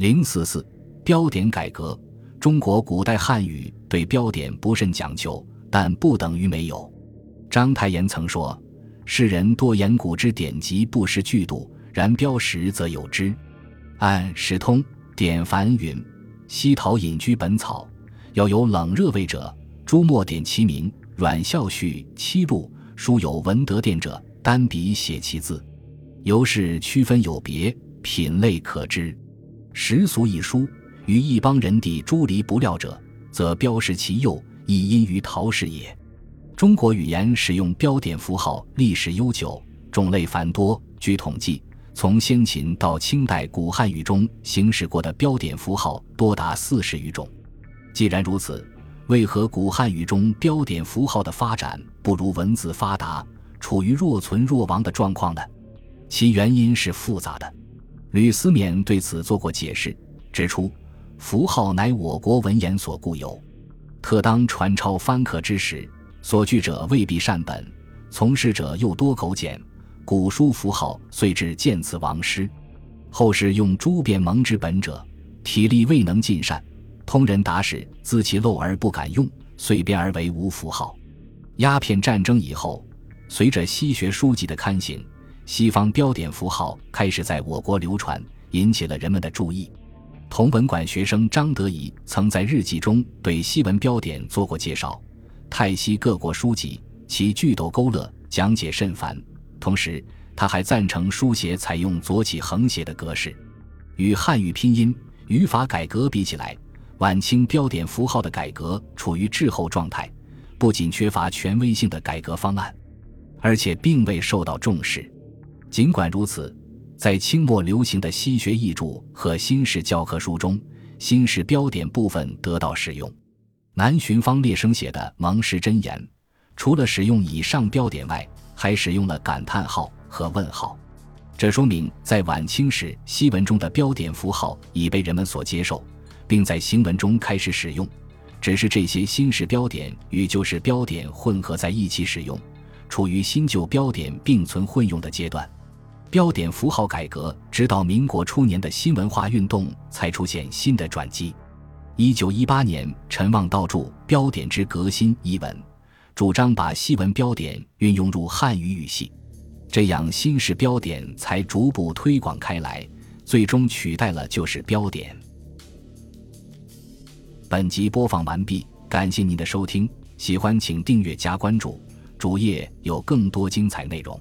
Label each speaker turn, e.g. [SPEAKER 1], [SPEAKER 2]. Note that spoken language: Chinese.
[SPEAKER 1] 零四四标点改革。中国古代汉语对标点不甚讲究，但不等于没有。章太炎曾说：“世人多言古之典籍不识句读，然标识则有之。”按《史通·典凡》云：“西陶隐居本草，要有冷热味者，朱墨点其名；阮孝绪七录，书有文德殿者，单笔写其字，由是区分有别，品类可知。时俗一书。”与一邦人地诸离不料者，则标识其右，亦因于陶氏也。中国语言使用标点符号历史悠久，种类繁多。据统计，从先秦到清代古汉语中行使过的标点符号多达四十余种。既然如此，为何古汉语中标点符号的发展不如文字发达，处于若存若亡的状况呢？其原因是复杂的。吕思勉对此做过解释，指出。符号乃我国文言所固有，特当传抄翻刻之时，所据者未必善本，从事者又多苟简，古书符号遂至渐次亡失。后世用诸变蒙之本者，体力未能尽善，通人达使资其漏而不敢用，遂变而为无符号。鸦片战争以后，随着西学书籍的刊行，西方标点符号开始在我国流传，引起了人们的注意。同文馆学生张德仪曾在日记中对西文标点做过介绍，泰西各国书籍其句斗勾勒讲解甚繁。同时，他还赞成书写采用左起横写的格式。与汉语拼音语法改革比起来，晚清标点符号的改革处于滞后状态，不仅缺乏权威性的改革方案，而且并未受到重视。尽管如此。在清末流行的西学译著和新式教科书中，新式标点部分得到使用。南巡方列生写的《蒙氏真言》，除了使用以上标点外，还使用了感叹号和问号。这说明在晚清时，西文中的标点符号已被人们所接受，并在行文中开始使用。只是这些新式标点与旧式标点混合在一起使用，处于新旧标点并存混用的阶段。标点符号改革，直到民国初年的新文化运动才出现新的转机。一九一八年，陈望道著《标点之革新》一文，主张把西文标点运用入汉语语系，这样新式标点才逐步推广开来，最终取代了旧式标点。本集播放完毕，感谢您的收听，喜欢请订阅加关注，主页有更多精彩内容。